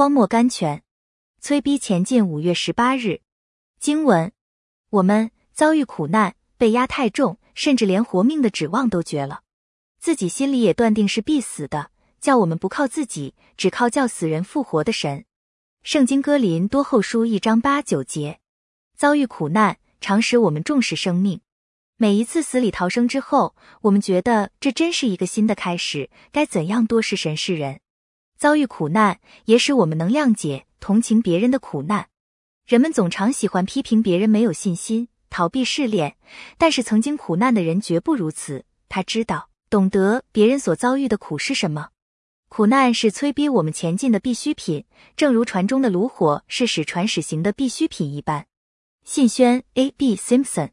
荒漠甘泉，催逼前进。五月十八日，经文：我们遭遇苦难，被压太重，甚至连活命的指望都绝了，自己心里也断定是必死的。叫我们不靠自己，只靠叫死人复活的神。圣经哥林多后书一章八九节。遭遇苦难，常使我们重视生命。每一次死里逃生之后，我们觉得这真是一个新的开始。该怎样多是神是人？遭遇苦难，也使我们能谅解、同情别人的苦难。人们总常喜欢批评别人没有信心、逃避试炼，但是曾经苦难的人绝不如此。他知道、懂得别人所遭遇的苦是什么。苦难是催逼我们前进的必需品，正如船中的炉火是使船驶行的必需品一般。信宣 A. B. Simpson